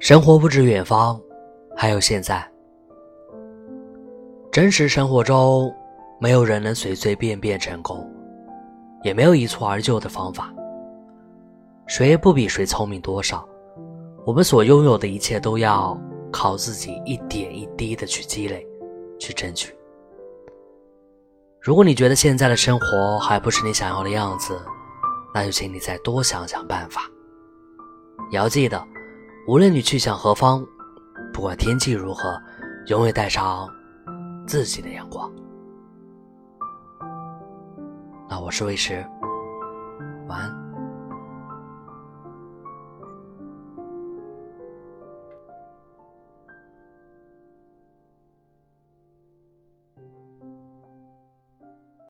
生活不止远方，还有现在。真实生活中，没有人能随随便便成功，也没有一蹴而就的方法。谁也不比谁聪明多少。我们所拥有的一切，都要靠自己一点一滴的去积累，去争取。如果你觉得现在的生活还不是你想要的样子，那就请你再多想想办法。也要记得。无论你去向何方，不管天气如何，永远带上自己的阳光。那我是魏迟，